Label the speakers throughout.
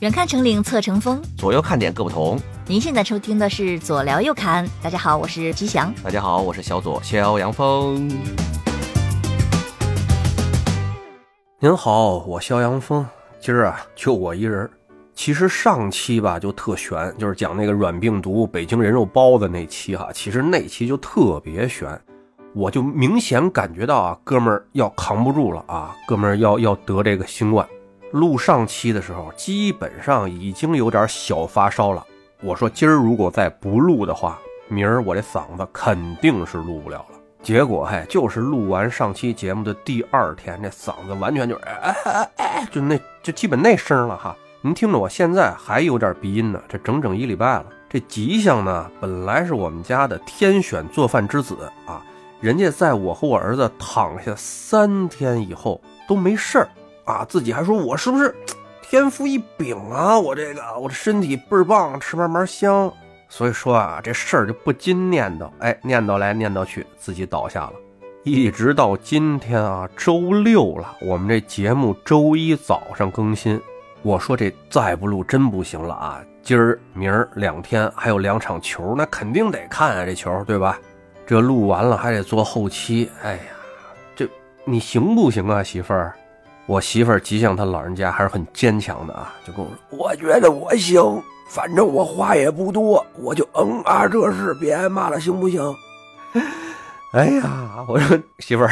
Speaker 1: 远看成岭侧成峰，
Speaker 2: 左右看点各不同。
Speaker 1: 您现在收听的是左聊右侃，大家好，我是吉祥。
Speaker 2: 大家好，我是小左，肖阳峰。
Speaker 3: 您好，我肖阳峰。今儿啊，就我一人。其实上期吧就特悬，就是讲那个软病毒北京人肉包子那期哈。其实那期就特别悬，我就明显感觉到啊，哥们儿要扛不住了啊，哥们儿要要得这个新冠。录上期的时候，基本上已经有点小发烧了。我说今儿如果再不录的话，明儿我这嗓子肯定是录不了了。结果嘿，就是录完上期节目的第二天，这嗓子完全就是哎哎哎，就那就基本那声了哈。您听着，我现在还有点鼻音呢，这整整一礼拜了。这吉祥呢，本来是我们家的天选做饭之子啊，人家在我和我儿子躺下三天以后都没事儿。啊，自己还说我是不是天赋异禀啊？我这个我这身体倍儿棒，吃嘛嘛香。所以说啊，这事儿就不禁念叨，哎，念叨来念叨去，自己倒下了。一直到今天啊，周六了，我们这节目周一早上更新。我说这再不录真不行了啊！今儿明儿两天还有两场球，那肯定得看啊，这球对吧？这录完了还得做后期，哎呀，这你行不行啊，媳妇儿？我媳妇儿吉祥，她老人家还是很坚强的啊，就跟我说：“
Speaker 4: 我觉得我行，反正我话也不多，我就嗯啊这事别挨骂了，行不行？”
Speaker 3: 哎呀，我说媳妇儿，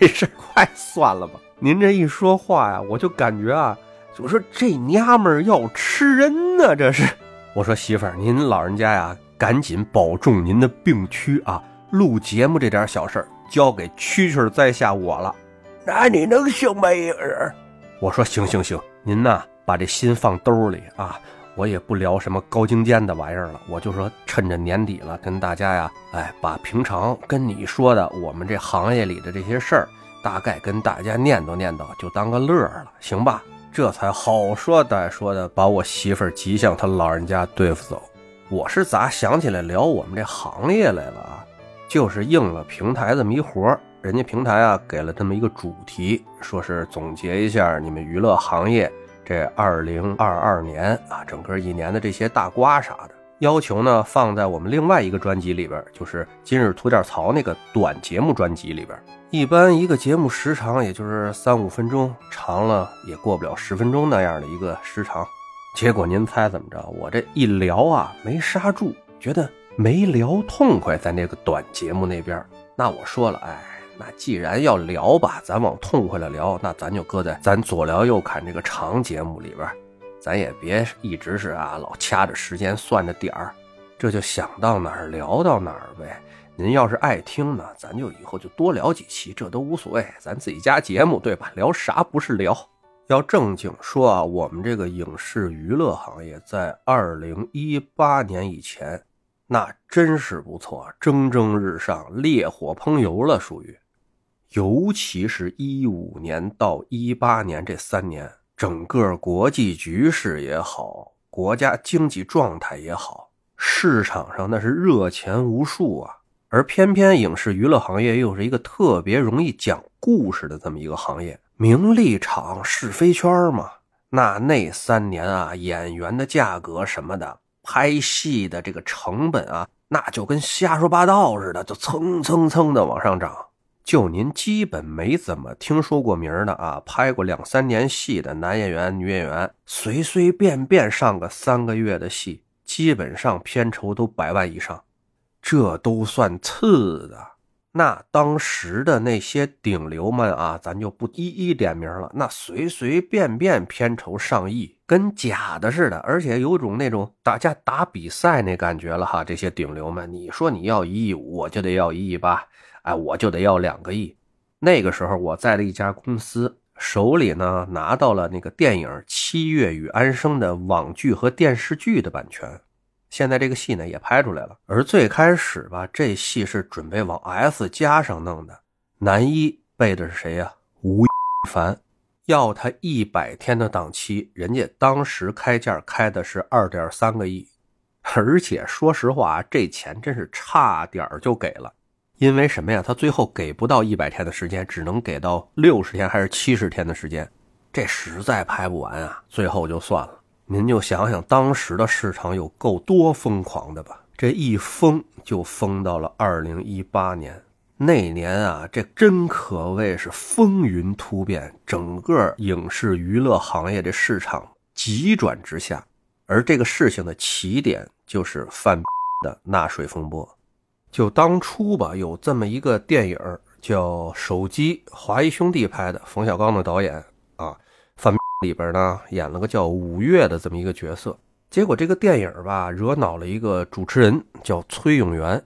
Speaker 3: 这事快算了吧。您这一说话呀，我就感觉啊，我说这娘们儿要吃人呢，这是。我说媳妇儿，您老人家呀，赶紧保重您的病躯啊。录节目这点小事儿，交给蛐蛐在下我了。
Speaker 4: 那你能行吗，一个人？
Speaker 3: 我说行行行，您呐把这心放兜里啊，我也不聊什么高精尖的玩意儿了，我就说趁着年底了，跟大家呀，哎，把平常跟你说的我们这行业里的这些事儿，大概跟大家念叨念叨，就当个乐儿了，行吧？这才好说歹说的把我媳妇儿吉祥他老人家对付走。我是咋想起来聊我们这行业来了啊？就是应了平台这么一活儿。人家平台啊给了这么一个主题，说是总结一下你们娱乐行业这二零二二年啊整个一年的这些大瓜啥的，要求呢放在我们另外一个专辑里边，就是今日吐点槽那个短节目专辑里边。一般一个节目时长也就是三五分钟，长了也过不了十分钟那样的一个时长。结果您猜怎么着？我这一聊啊没刹住，觉得没聊痛快，在那个短节目那边。那我说了，哎。那既然要聊吧，咱往痛快了聊，那咱就搁在咱左聊右侃这个长节目里边，咱也别一直是啊老掐着时间算着点儿，这就想到哪儿聊到哪儿呗。您要是爱听呢，咱就以后就多聊几期，这都无所谓，咱自己家节目对吧？聊啥不是聊？要正经说啊，我们这个影视娱乐行业在二零一八年以前，那真是不错，蒸蒸日上，烈火烹油了，属于。尤其是一五年到一八年这三年，整个国际局势也好，国家经济状态也好，市场上那是热钱无数啊。而偏偏影视娱乐行业又是一个特别容易讲故事的这么一个行业，名利场、是非圈嘛。那那三年啊，演员的价格什么的，拍戏的这个成本啊，那就跟瞎说八道似的，就蹭蹭蹭的往上涨。就您基本没怎么听说过名的啊，拍过两三年戏的男演员、女演员，随随便便上个三个月的戏，基本上片酬都百万以上，这都算次的。那当时的那些顶流们啊，咱就不一一点名了，那随随便便片酬上亿，跟假的似的，而且有种那种大家打比赛那感觉了哈。这些顶流们，你说你要一亿，我就得要一亿八。哎，我就得要两个亿。那个时候我在的一家公司手里呢，拿到了那个电影《七月与安生》的网剧和电视剧的版权。现在这个戏呢也拍出来了。而最开始吧，这戏是准备往 S 加上弄的。男一背的是谁呀？吴凡，要他一百天的档期，人家当时开价开的是二点三个亿。而且说实话，这钱真是差点就给了。因为什么呀？他最后给不到一百天的时间，只能给到六十天还是七十天的时间，这实在拍不完啊！最后就算了。您就想想当时的市场有够多疯狂的吧？这一疯就疯到了二零一八年。那年啊，这真可谓是风云突变，整个影视娱乐行业的市场急转直下。而这个事情的起点就是范 的纳税风波。就当初吧，有这么一个电影叫《手机》，华谊兄弟拍的，冯小刚的导演啊，范里边呢演了个叫五月的这么一个角色。结果这个电影吧，惹恼了一个主持人，叫崔永元，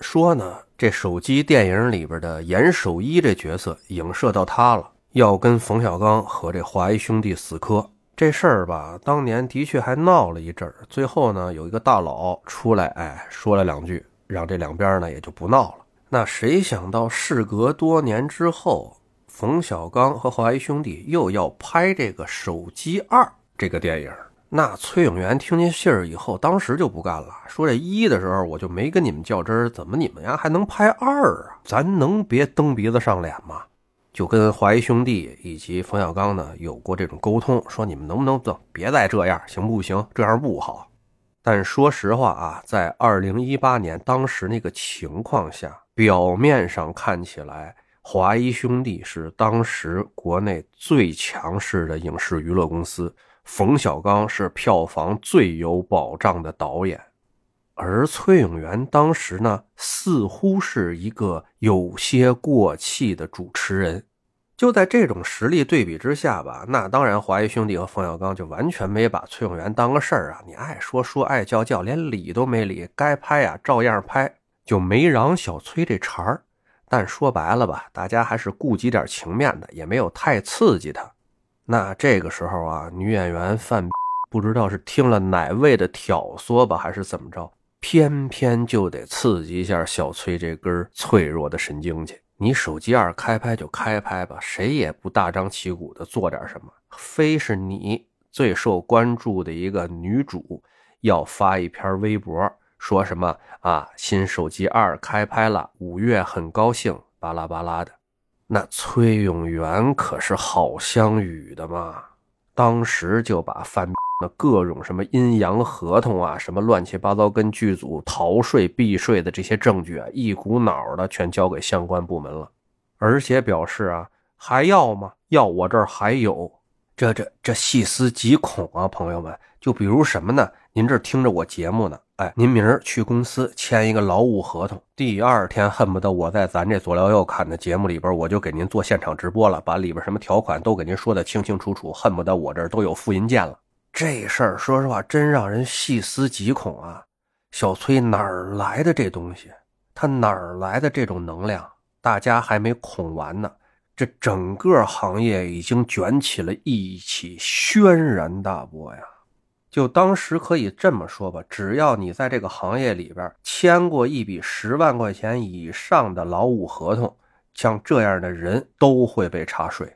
Speaker 3: 说呢。这手机电影里边的严守一这角色影射到他了，要跟冯小刚和这华谊兄弟死磕这事儿吧，当年的确还闹了一阵儿。最后呢，有一个大佬出来，哎，说了两句，让这两边呢也就不闹了。那谁想到事隔多年之后，冯小刚和华谊兄弟又要拍这个《手机二》这个电影。那崔永元听见信儿以后，当时就不干了，说这一的时候我就没跟你们较真儿，怎么你们呀还能拍二啊？咱能别蹬鼻子上脸吗？就跟华谊兄弟以及冯小刚呢有过这种沟通，说你们能不能走，别再这样，行不行？这样不好。但说实话啊，在二零一八年当时那个情况下，表面上看起来华谊兄弟是当时国内最强势的影视娱乐公司。冯小刚是票房最有保障的导演，而崔永元当时呢，似乎是一个有些过气的主持人。就在这种实力对比之下吧，那当然华谊兄弟和冯小刚就完全没把崔永元当个事儿啊！你爱说说，爱叫叫，连理都没理，该拍呀照样拍，就没嚷小崔这茬儿。但说白了吧，大家还是顾及点情面的，也没有太刺激他。那这个时候啊，女演员范不知道是听了哪位的挑唆吧，还是怎么着，偏偏就得刺激一下小崔这根脆弱的神经去。你手机二开拍就开拍吧，谁也不大张旗鼓的做点什么，非是你最受关注的一个女主要发一篇微博，说什么啊，新手机二开拍了，五月很高兴，巴拉巴拉的。那崔永元可是好相与的嘛，当时就把范的各种什么阴阳合同啊，什么乱七八糟跟剧组逃税避税的这些证据啊，一股脑的全交给相关部门了，而且表示啊，还要吗？要我这儿还有，这这这细思极恐啊，朋友们，就比如什么呢？您这听着我节目呢。哎，您明儿去公司签一个劳务合同，第二天恨不得我在咱这左聊右侃的节目里边，我就给您做现场直播了，把里边什么条款都给您说的清清楚楚，恨不得我这儿都有复印件了。这事儿说实话，真让人细思极恐啊！小崔哪儿来的这东西？他哪儿来的这种能量？大家还没恐完呢，这整个行业已经卷起了一起轩然大波呀！就当时可以这么说吧，只要你在这个行业里边签过一笔十万块钱以上的劳务合同，像这样的人都会被查税。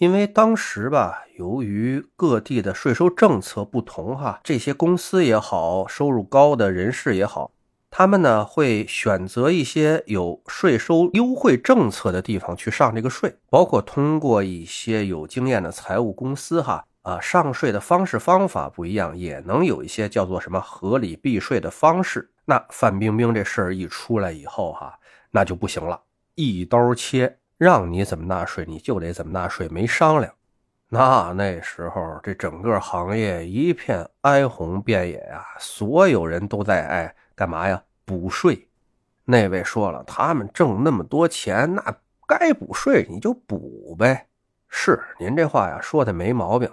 Speaker 3: 因为当时吧，由于各地的税收政策不同，哈，这些公司也好，收入高的人士也好，他们呢会选择一些有税收优惠政策的地方去上这个税，包括通过一些有经验的财务公司，哈。啊，上税的方式方法不一样，也能有一些叫做什么合理避税的方式。那范冰冰这事儿一出来以后，哈，那就不行了，一刀切，让你怎么纳税你就得怎么纳税，没商量。那那时候这整个行业一片哀鸿遍野呀，所有人都在哎干嘛呀？补税。那位说了，他们挣那么多钱，那该补税你就补呗。是您这话呀说的没毛病。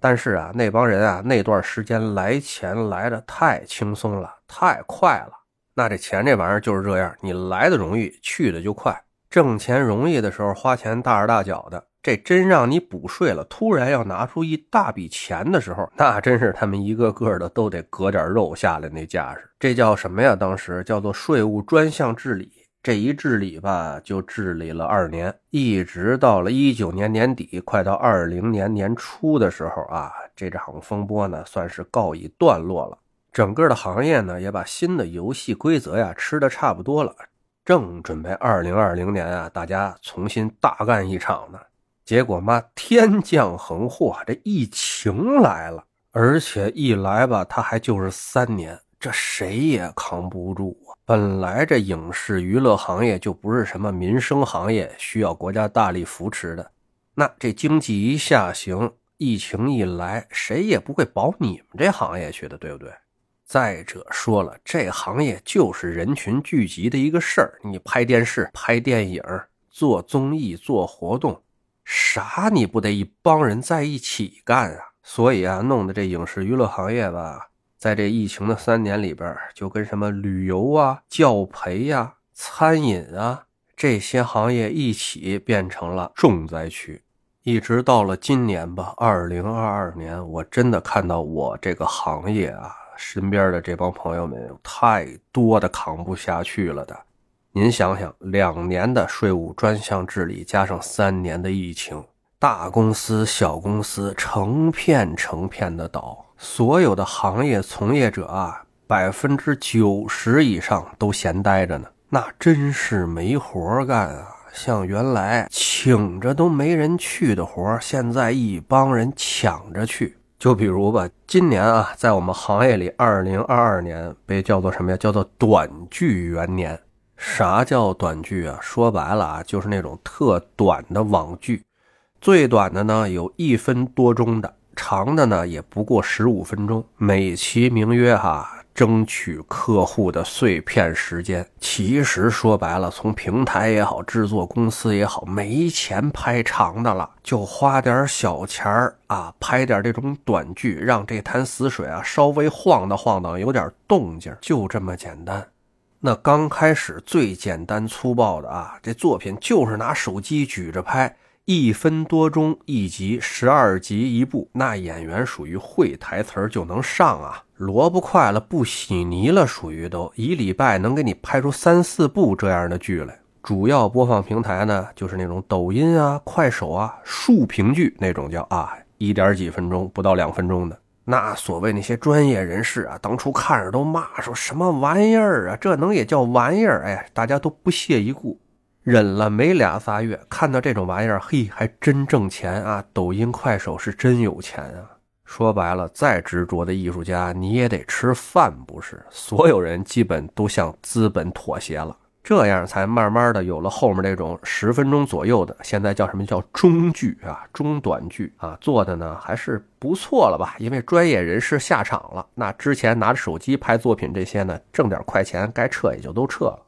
Speaker 3: 但是啊，那帮人啊，那段时间来钱来的太轻松了，太快了。那这钱这玩意儿就是这样，你来的容易，去的就快。挣钱容易的时候，花钱大手大脚的。这真让你补税了，突然要拿出一大笔钱的时候，那真是他们一个个的都得割点肉下来那架势。这叫什么呀？当时叫做税务专项治理。这一治理吧，就治理了二年，一直到了一九年年底，快到二零年年初的时候啊，这场风波呢，算是告一段落了。整个的行业呢，也把新的游戏规则呀吃的差不多了，正准备二零二零年啊，大家重新大干一场呢。结果妈，天降横祸，这疫情来了。而且一来吧，他还就是三年，这谁也扛不住啊！本来这影视娱乐行业就不是什么民生行业，需要国家大力扶持的。那这经济一下行，疫情一来，谁也不会保你们这行业去的，对不对？再者说了，这行业就是人群聚集的一个事儿，你拍电视、拍电影、做综艺、做活动，啥你不得一帮人在一起干啊？所以啊，弄得这影视娱乐行业吧，在这疫情的三年里边，就跟什么旅游啊、教培呀、餐饮啊这些行业一起变成了重灾区。一直到了今年吧，二零二二年，我真的看到我这个行业啊，身边的这帮朋友们太多的扛不下去了的。您想想，两年的税务专项治理，加上三年的疫情。大公司、小公司成片成片的倒，所有的行业从业者啊，百分之九十以上都闲待着呢，那真是没活干啊！像原来请着都没人去的活现在一帮人抢着去。就比如吧，今年啊，在我们行业里，二零二二年被叫做什么呀？叫做短剧元年。啥叫短剧啊？说白了啊，就是那种特短的网剧。最短的呢有一分多钟的，长的呢也不过十五分钟。美其名曰哈，争取客户的碎片时间。其实说白了，从平台也好，制作公司也好，没钱拍长的了，就花点小钱儿啊，拍点这种短剧，让这潭死水啊稍微晃荡晃荡，有点动静，就这么简单。那刚开始最简单粗暴的啊，这作品就是拿手机举着拍。一分多钟一集，十二集一部，那演员属于会台词儿就能上啊，萝卜快了不洗泥了，属于都一礼拜能给你拍出三四部这样的剧来。主要播放平台呢，就是那种抖音啊、快手啊、竖屏剧那种叫啊，一点几分钟不到两分钟的。那所谓那些专业人士啊，当初看着都骂说什么玩意儿啊，这能也叫玩意儿？哎，大家都不屑一顾。忍了没俩仨月，看到这种玩意儿，嘿，还真挣钱啊！抖音、快手是真有钱啊！说白了，再执着的艺术家，你也得吃饭，不是？所有人基本都向资本妥协了，这样才慢慢的有了后面那种十分钟左右的，现在叫什么叫中剧啊、中短剧啊，做的呢还是不错了吧？因为专业人士下场了，那之前拿着手机拍作品这些呢，挣点快钱，该撤也就都撤了。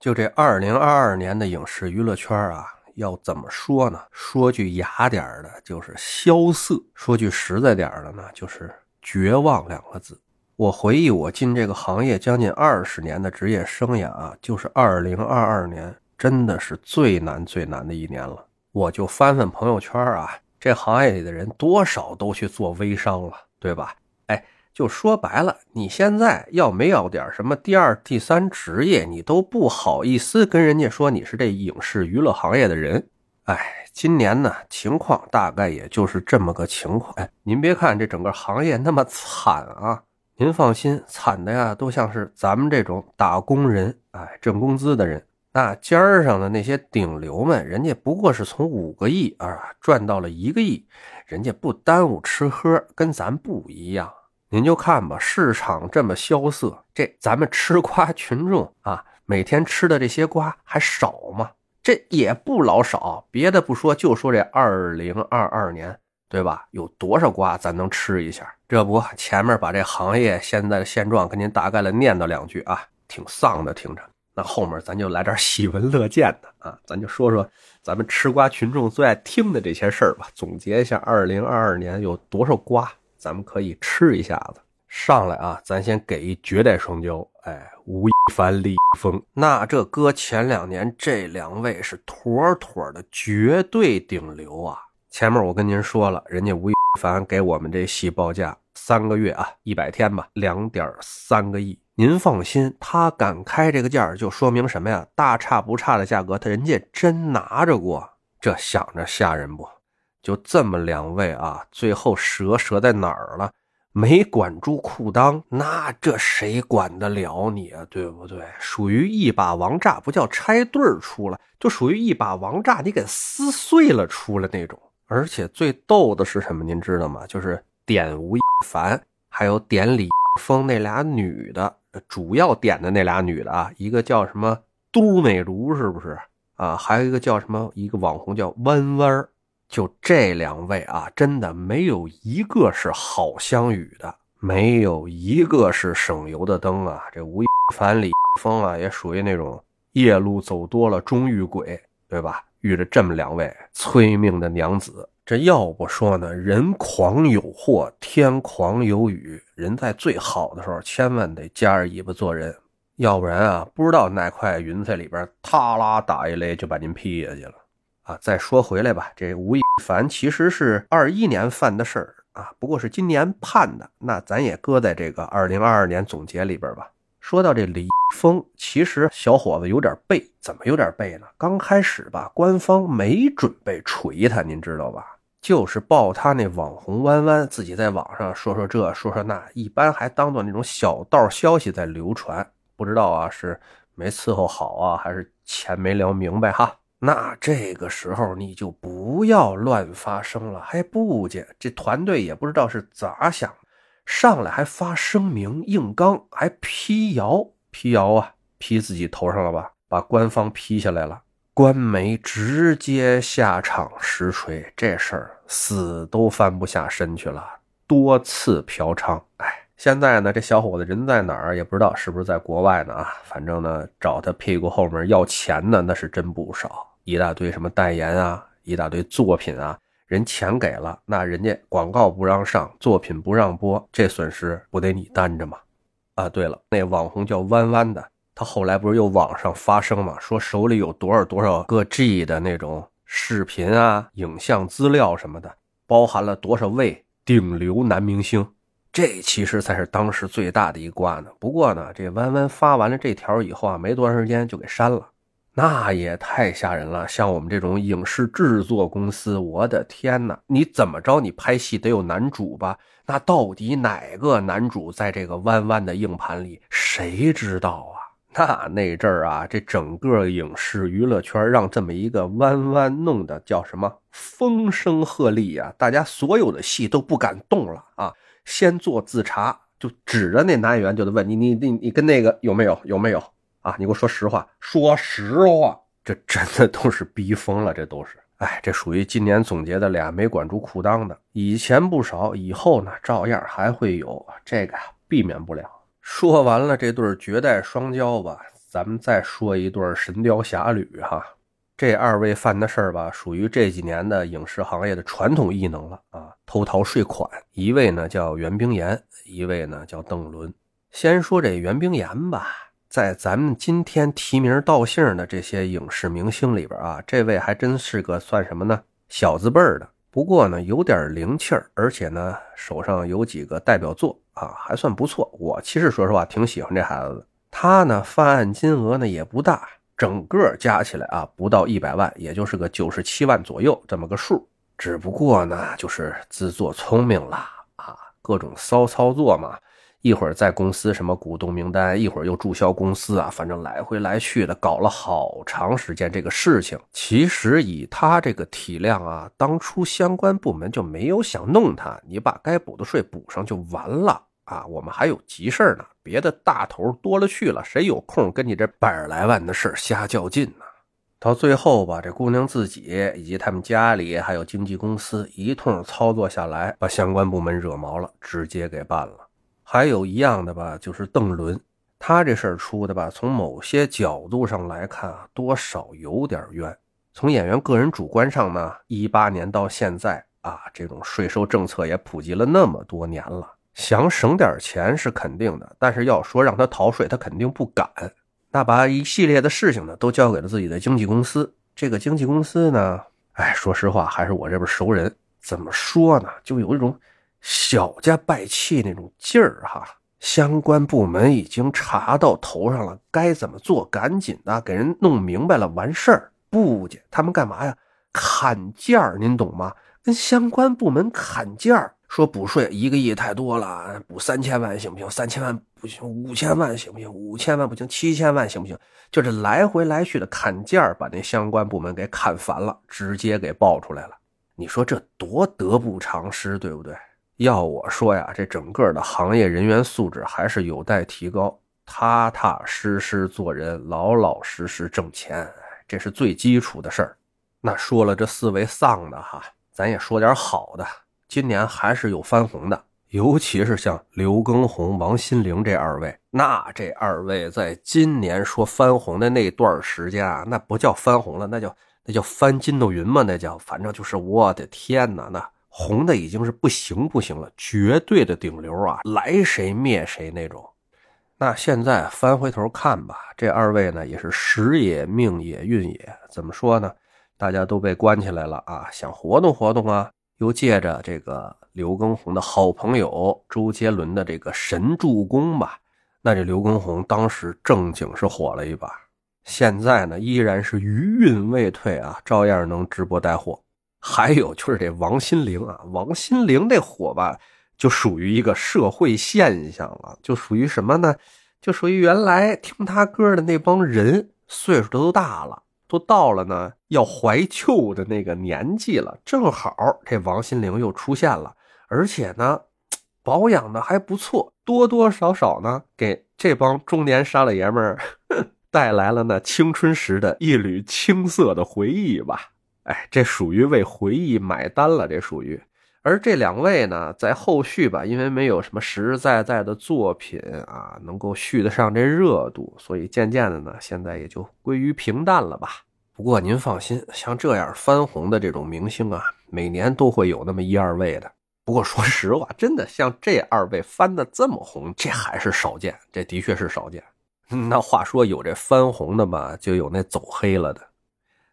Speaker 3: 就这二零二二年的影视娱乐圈啊，要怎么说呢？说句雅点的，就是萧瑟；说句实在点的呢，就是绝望两个字。我回忆我进这个行业将近二十年的职业生涯啊，就是二零二二年，真的是最难最难的一年了。我就翻翻朋友圈啊，这行业里的人多少都去做微商了，对吧？就说白了，你现在要没有点什么第二、第三职业，你都不好意思跟人家说你是这影视娱乐行业的人。哎，今年呢，情况大概也就是这么个情况。哎，您别看这整个行业那么惨啊，您放心，惨的呀，都像是咱们这种打工人，哎，挣工资的人。那尖儿上的那些顶流们，人家不过是从五个亿啊赚到了一个亿，人家不耽误吃喝，跟咱不一样。您就看吧，市场这么萧瑟，这咱们吃瓜群众啊，每天吃的这些瓜还少吗？这也不老少。别的不说，就说这二零二二年，对吧？有多少瓜咱能吃一下？这不，前面把这行业现在的现状跟您大概的念叨两句啊，挺丧的听着。那后面咱就来点喜闻乐见的啊，咱就说说咱们吃瓜群众最爱听的这些事儿吧。总结一下，二零二二年有多少瓜？咱们可以吃一下子，上来啊！咱先给一绝代双骄，哎，吴亦凡、李易峰。那这搁前两年，这两位是妥妥的绝对顶流啊！前面我跟您说了，人家吴亦凡给我们这戏报价三个月啊，一百天吧，两点三个亿。您放心，他敢开这个价，就说明什么呀？大差不差的价格，他人家真拿着过，这想着吓人不？就这么两位啊，最后折折在哪儿了？没管住裤裆，那这谁管得了你啊？对不对？属于一把王炸，不叫拆对儿出来，就属于一把王炸，你给撕碎了出来那种。而且最逗的是什么？您知道吗？就是点吴亦凡，还有点李峰那俩女的，主要点的那俩女的啊，一个叫什么都美如，是不是啊？还有一个叫什么，一个网红叫弯弯儿就这两位啊，真的没有一个是好相与的，没有一个是省油的灯啊。这吴亦凡、李峰啊，也属于那种夜路走多了终遇鬼，对吧？遇着这么两位催命的娘子。这要不说呢，人狂有祸，天狂有雨。人在最好的时候，千万得夹着尾巴做人，要不然啊，不知道哪块云彩里边，啪啦打一雷就把您劈下去了啊！再说回来吧，这吴亦凡其实是二一年犯的事儿啊，不过是今年判的，那咱也搁在这个二零二二年总结里边吧。说到这李峰，其实小伙子有点背，怎么有点背呢？刚开始吧，官方没准备锤他，您知道吧？就是报他那网红弯弯，自己在网上说说这说说那，一般还当做那种小道消息在流传，不知道啊是没伺候好啊，还是钱没聊明白哈？那这个时候你就不要乱发声了，还不介，这团队也不知道是咋想，上来还发声明硬刚，还辟谣辟谣啊，辟自己头上了吧，把官方批下来了。官媒直接下场实锤，这事儿死都翻不下身去了。多次嫖娼，哎，现在呢，这小伙子人在哪儿也不知道，是不是在国外呢？啊，反正呢，找他屁股后面要钱的那是真不少，一大堆什么代言啊，一大堆作品啊，人钱给了，那人家广告不让上，作品不让播，这损失不得你担着吗？啊，对了，那网红叫弯弯的。他后来不是又网上发声嘛，说手里有多少多少个 G 的那种视频啊、影像资料什么的，包含了多少位顶流男明星，这其实才是当时最大的一卦呢。不过呢，这弯弯发完了这条以后啊，没多长时间就给删了，那也太吓人了。像我们这种影视制作公司，我的天哪，你怎么着？你拍戏得有男主吧？那到底哪个男主在这个弯弯的硬盘里？谁知道啊？那那阵儿啊，这整个影视娱乐圈让这么一个弯弯弄的叫什么风声鹤唳啊！大家所有的戏都不敢动了啊，先做自查，就指着那男演员就得问你，你你你跟那个有没有有没有啊？你给我说实话，说实话，这真的都是逼疯了，这都是，哎，这属于今年总结的俩没管住裤裆的，以前不少，以后呢照样还会有，这个避免不了。说完了这对绝代双骄吧，咱们再说一对神雕侠侣哈。这二位犯的事儿吧，属于这几年的影视行业的传统异能了啊，偷逃税款。一位呢叫袁冰妍，一位呢叫邓伦。先说这袁冰妍吧，在咱们今天提名道姓的这些影视明星里边啊，这位还真是个算什么呢？小字辈儿的。不过呢，有点灵气儿，而且呢，手上有几个代表作啊，还算不错。我其实说实话挺喜欢这孩子的。他呢，犯案金额呢也不大，整个加起来啊不到一百万，也就是个九十七万左右这么个数。只不过呢，就是自作聪明了啊，各种骚操作嘛。一会儿在公司什么股东名单，一会儿又注销公司啊，反正来回来去的搞了好长时间。这个事情其实以他这个体量啊，当初相关部门就没有想弄他，你把该补的税补上就完了啊。我们还有急事呢，别的大头多了去了，谁有空跟你这百来万的事瞎较劲呢？到最后吧，这姑娘自己以及他们家里还有经纪公司一通操作下来，把相关部门惹毛了，直接给办了。还有一样的吧，就是邓伦，他这事儿出的吧，从某些角度上来看啊，多少有点冤。从演员个人主观上呢，一八年到现在啊，这种税收政策也普及了那么多年了，想省点钱是肯定的，但是要说让他逃税，他肯定不敢。那把一系列的事情呢，都交给了自己的经纪公司。这个经纪公司呢，哎，说实话，还是我这边熟人。怎么说呢，就有一种。小家败气那种劲儿哈，相关部门已经查到头上了，该怎么做？赶紧的给人弄明白了，完事儿。不去，他们干嘛呀？砍价，您懂吗？跟相关部门砍价，说补税一个亿太多了，补三千万行不行？三千万不行，五千万行不行？五千万不行，七千万行不行？就这来回来去的砍价，把那相关部门给砍烦了，直接给爆出来了。你说这多得不偿失，对不对？要我说呀，这整个的行业人员素质还是有待提高，踏踏实实做人，老老实实挣钱，这是最基础的事儿。那说了这四位丧的哈，咱也说点好的。今年还是有翻红的，尤其是像刘畊宏、王心凌这二位。那这二位在今年说翻红的那段时间啊，那不叫翻红了，那叫那叫翻筋斗云嘛，那叫反正就是我的天哪，那红的已经是不行不行了，绝对的顶流啊，来谁灭谁那种。那现在翻回头看吧，这二位呢也是时也命也运也，怎么说呢？大家都被关起来了啊，想活动活动啊，又借着这个刘畊宏的好朋友周杰伦的这个神助攻吧。那这刘畊宏当时正经是火了一把，现在呢依然是余韵未退啊，照样能直播带货。还有就是这王心凌啊，王心凌这火吧，就属于一个社会现象了，就属于什么呢？就属于原来听他歌的那帮人岁数都大了，都到了呢要怀旧的那个年纪了，正好这王心凌又出现了，而且呢。保养的还不错，多多少少呢，给这帮中年沙老爷们儿 带来了那青春时的一缕青涩的回忆吧。哎，这属于为回忆买单了，这属于。而这两位呢，在后续吧，因为没有什么实实在在的作品啊，能够续得上这热度，所以渐渐的呢，现在也就归于平淡了吧。不过您放心，像这样翻红的这种明星啊，每年都会有那么一二位的。不过说实话，真的像这二位翻的这么红，这还是少见，这的确是少见。那话说有这翻红的吧，就有那走黑了的。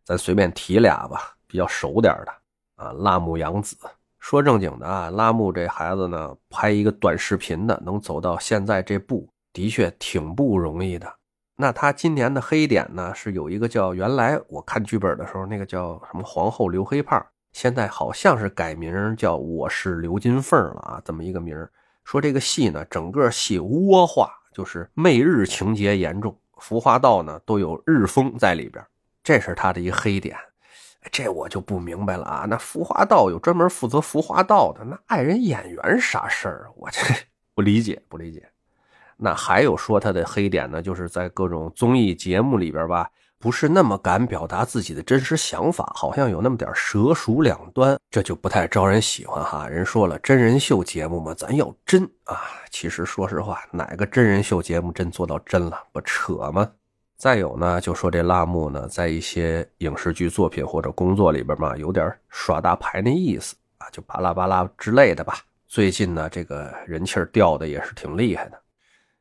Speaker 3: 咱随便提俩吧，比较熟点的啊，辣目洋子。说正经的啊，辣目这孩子呢，拍一个短视频的，能走到现在这步，的确挺不容易的。那他今年的黑点呢，是有一个叫原来我看剧本的时候，那个叫什么皇后刘黑胖。现在好像是改名叫我是刘金凤了啊，这么一个名说这个戏呢，整个戏倭化，就是媚日情节严重，服化道呢都有日风在里边，这是他的一个黑点。这我就不明白了啊，那浮化道有专门负责浮化道的，那爱人演员啥事儿？我这不理解，不理解。那还有说他的黑点呢，就是在各种综艺节目里边吧。不是那么敢表达自己的真实想法，好像有那么点蛇鼠两端，这就不太招人喜欢哈。人说了，真人秀节目嘛，咱要真啊。其实说实话，哪个真人秀节目真做到真了，不扯吗？再有呢，就说这辣目呢，在一些影视剧作品或者工作里边嘛，有点耍大牌那意思啊，就巴拉巴拉之类的吧。最近呢，这个人气掉的也是挺厉害的。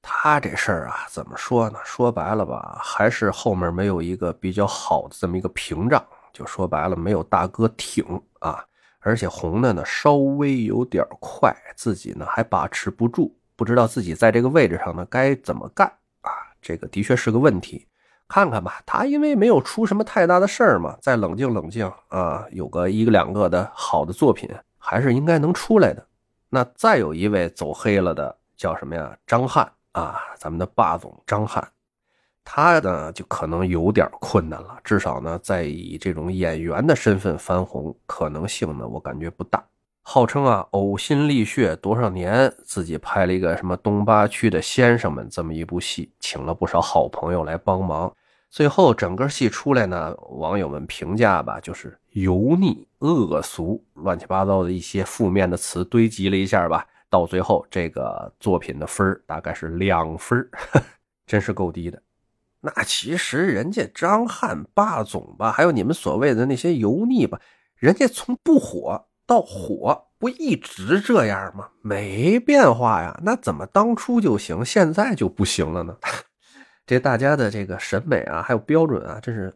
Speaker 3: 他这事儿啊，怎么说呢？说白了吧，还是后面没有一个比较好的这么一个屏障。就说白了，没有大哥挺啊，而且红的呢稍微有点快，自己呢还把持不住，不知道自己在这个位置上呢该怎么干。这个的确是个问题。看看吧，他因为没有出什么太大的事儿嘛，再冷静冷静啊，有个一个两个的好的作品，还是应该能出来的。那再有一位走黑了的，叫什么呀？张翰。啊，咱们的霸总张翰，他呢就可能有点困难了。至少呢，在以这种演员的身份翻红可能性呢，我感觉不大。号称啊，呕心沥血多少年，自己拍了一个什么东八区的先生们这么一部戏，请了不少好朋友来帮忙。最后整个戏出来呢，网友们评价吧，就是油腻、恶俗、乱七八糟的一些负面的词堆积了一下吧。到最后，这个作品的分大概是两分 真是够低的。那其实人家张翰霸总吧，还有你们所谓的那些油腻吧，人家从不火到火，不一直这样吗？没变化呀。那怎么当初就行，现在就不行了呢？这大家的这个审美啊，还有标准啊，真是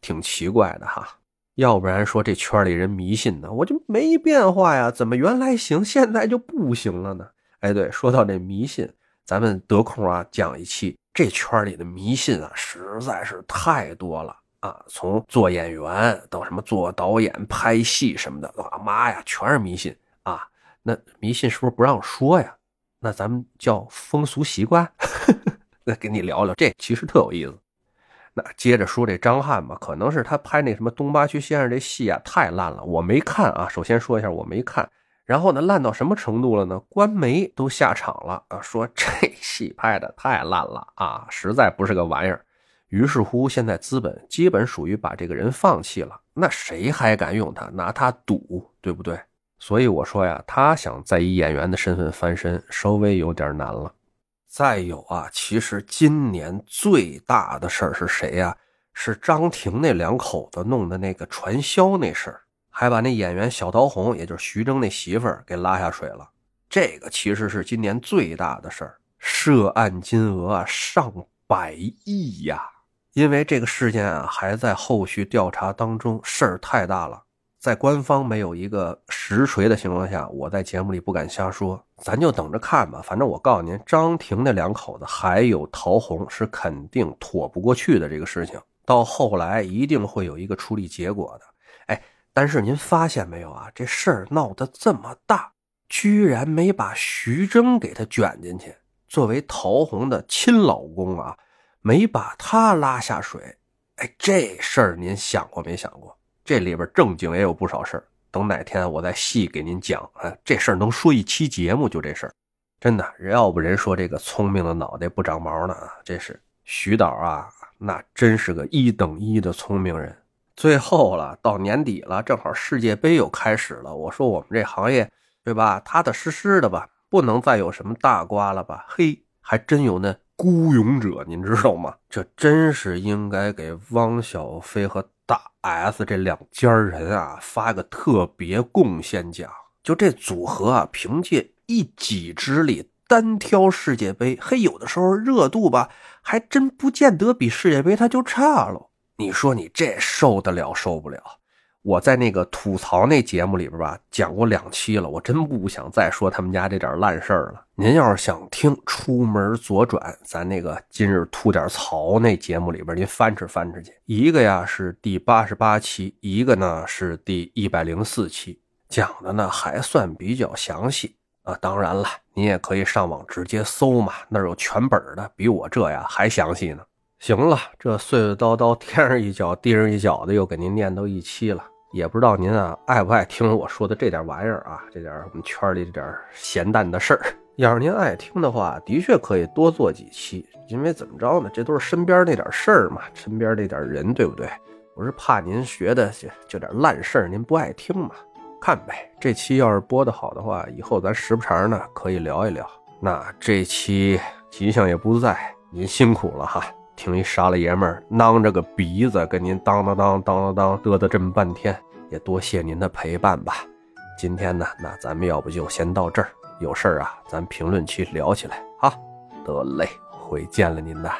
Speaker 3: 挺奇怪的哈。要不然说这圈里人迷信呢，我就没变化呀，怎么原来行，现在就不行了呢？哎，对，说到这迷信，咱们得空啊讲一期这圈里的迷信啊，实在是太多了啊！从做演员到什么做导演、拍戏什么的，我妈呀，全是迷信啊！那迷信是不是不让说呀？那咱们叫风俗习惯，那跟你聊聊，这其实特有意思。那接着说这张翰吧，可能是他拍那什么东八区先生这戏啊太烂了，我没看啊。首先说一下，我没看。然后呢，烂到什么程度了呢？官媒都下场了啊，说这戏拍的太烂了啊，实在不是个玩意儿。于是乎，现在资本基本属于把这个人放弃了，那谁还敢用他，拿他赌，对不对？所以我说呀，他想再以演员的身份翻身，稍微有点难了。再有啊，其实今年最大的事儿是谁呀？是张庭那两口子弄的那个传销那事儿，还把那演员小桃红，也就是徐峥那媳妇儿给拉下水了。这个其实是今年最大的事儿，涉案金额上百亿呀。因为这个事件啊还在后续调查当中，事儿太大了，在官方没有一个实锤的情况下，我在节目里不敢瞎说，咱就等着看吧。反正我告诉您，张庭那两口子还有陶红是肯定躲不过去的这个事情，到后来一定会有一个处理结果的。哎，但是您发现没有啊？这事儿闹得这么大，居然没把徐峥给他卷进去，作为陶虹的亲老公啊。没把他拉下水，哎，这事儿您想过没想过？这里边正经也有不少事儿，等哪天我再细给您讲。哎，这事儿能说一期节目，就这事儿，真的，要不人说这个聪明的脑袋不长毛呢啊？这是徐导啊，那真是个一等一的聪明人。最后了，到年底了，正好世界杯又开始了。我说我们这行业，对吧？踏踏实实的吧，不能再有什么大瓜了吧？嘿，还真有那。孤勇者，您知道吗？这真是应该给汪小菲和大 S 这两家人啊发个特别贡献奖。就这组合啊，凭借一己之力单挑世界杯，嘿，有的时候热度吧，还真不见得比世界杯它就差了。你说你这受得了受不了？我在那个吐槽那节目里边吧，讲过两期了，我真不想再说他们家这点烂事儿了。您要是想听，出门左转，咱那个今日吐点槽那节目里边，您翻吃翻吃去。一个呀是第八十八期，一个呢是第一百零四期，讲的呢还算比较详细啊。当然了，您也可以上网直接搜嘛，那有全本的，比我这呀还详细呢。行了，这碎碎叨叨，天上一脚地上一脚的，又给您念叨一期了。也不知道您啊爱不爱听我说的这点玩意儿啊，这点我们圈里这点闲淡的事儿。要是您爱听的话，的确可以多做几期，因为怎么着呢，这都是身边那点事儿嘛，身边那点人，对不对？我是怕您学的就就点烂事儿，您不爱听嘛。看呗，这期要是播的好的话，以后咱时不常呢可以聊一聊。那这期吉祥也不在，您辛苦了哈。听一傻老爷们儿囔着个鼻子跟您当当当当当当嘚嘚这么半天，也多谢您的陪伴吧。今天呢，那咱们要不就先到这儿，有事儿啊，咱评论区聊起来啊。得嘞，回见了您呐。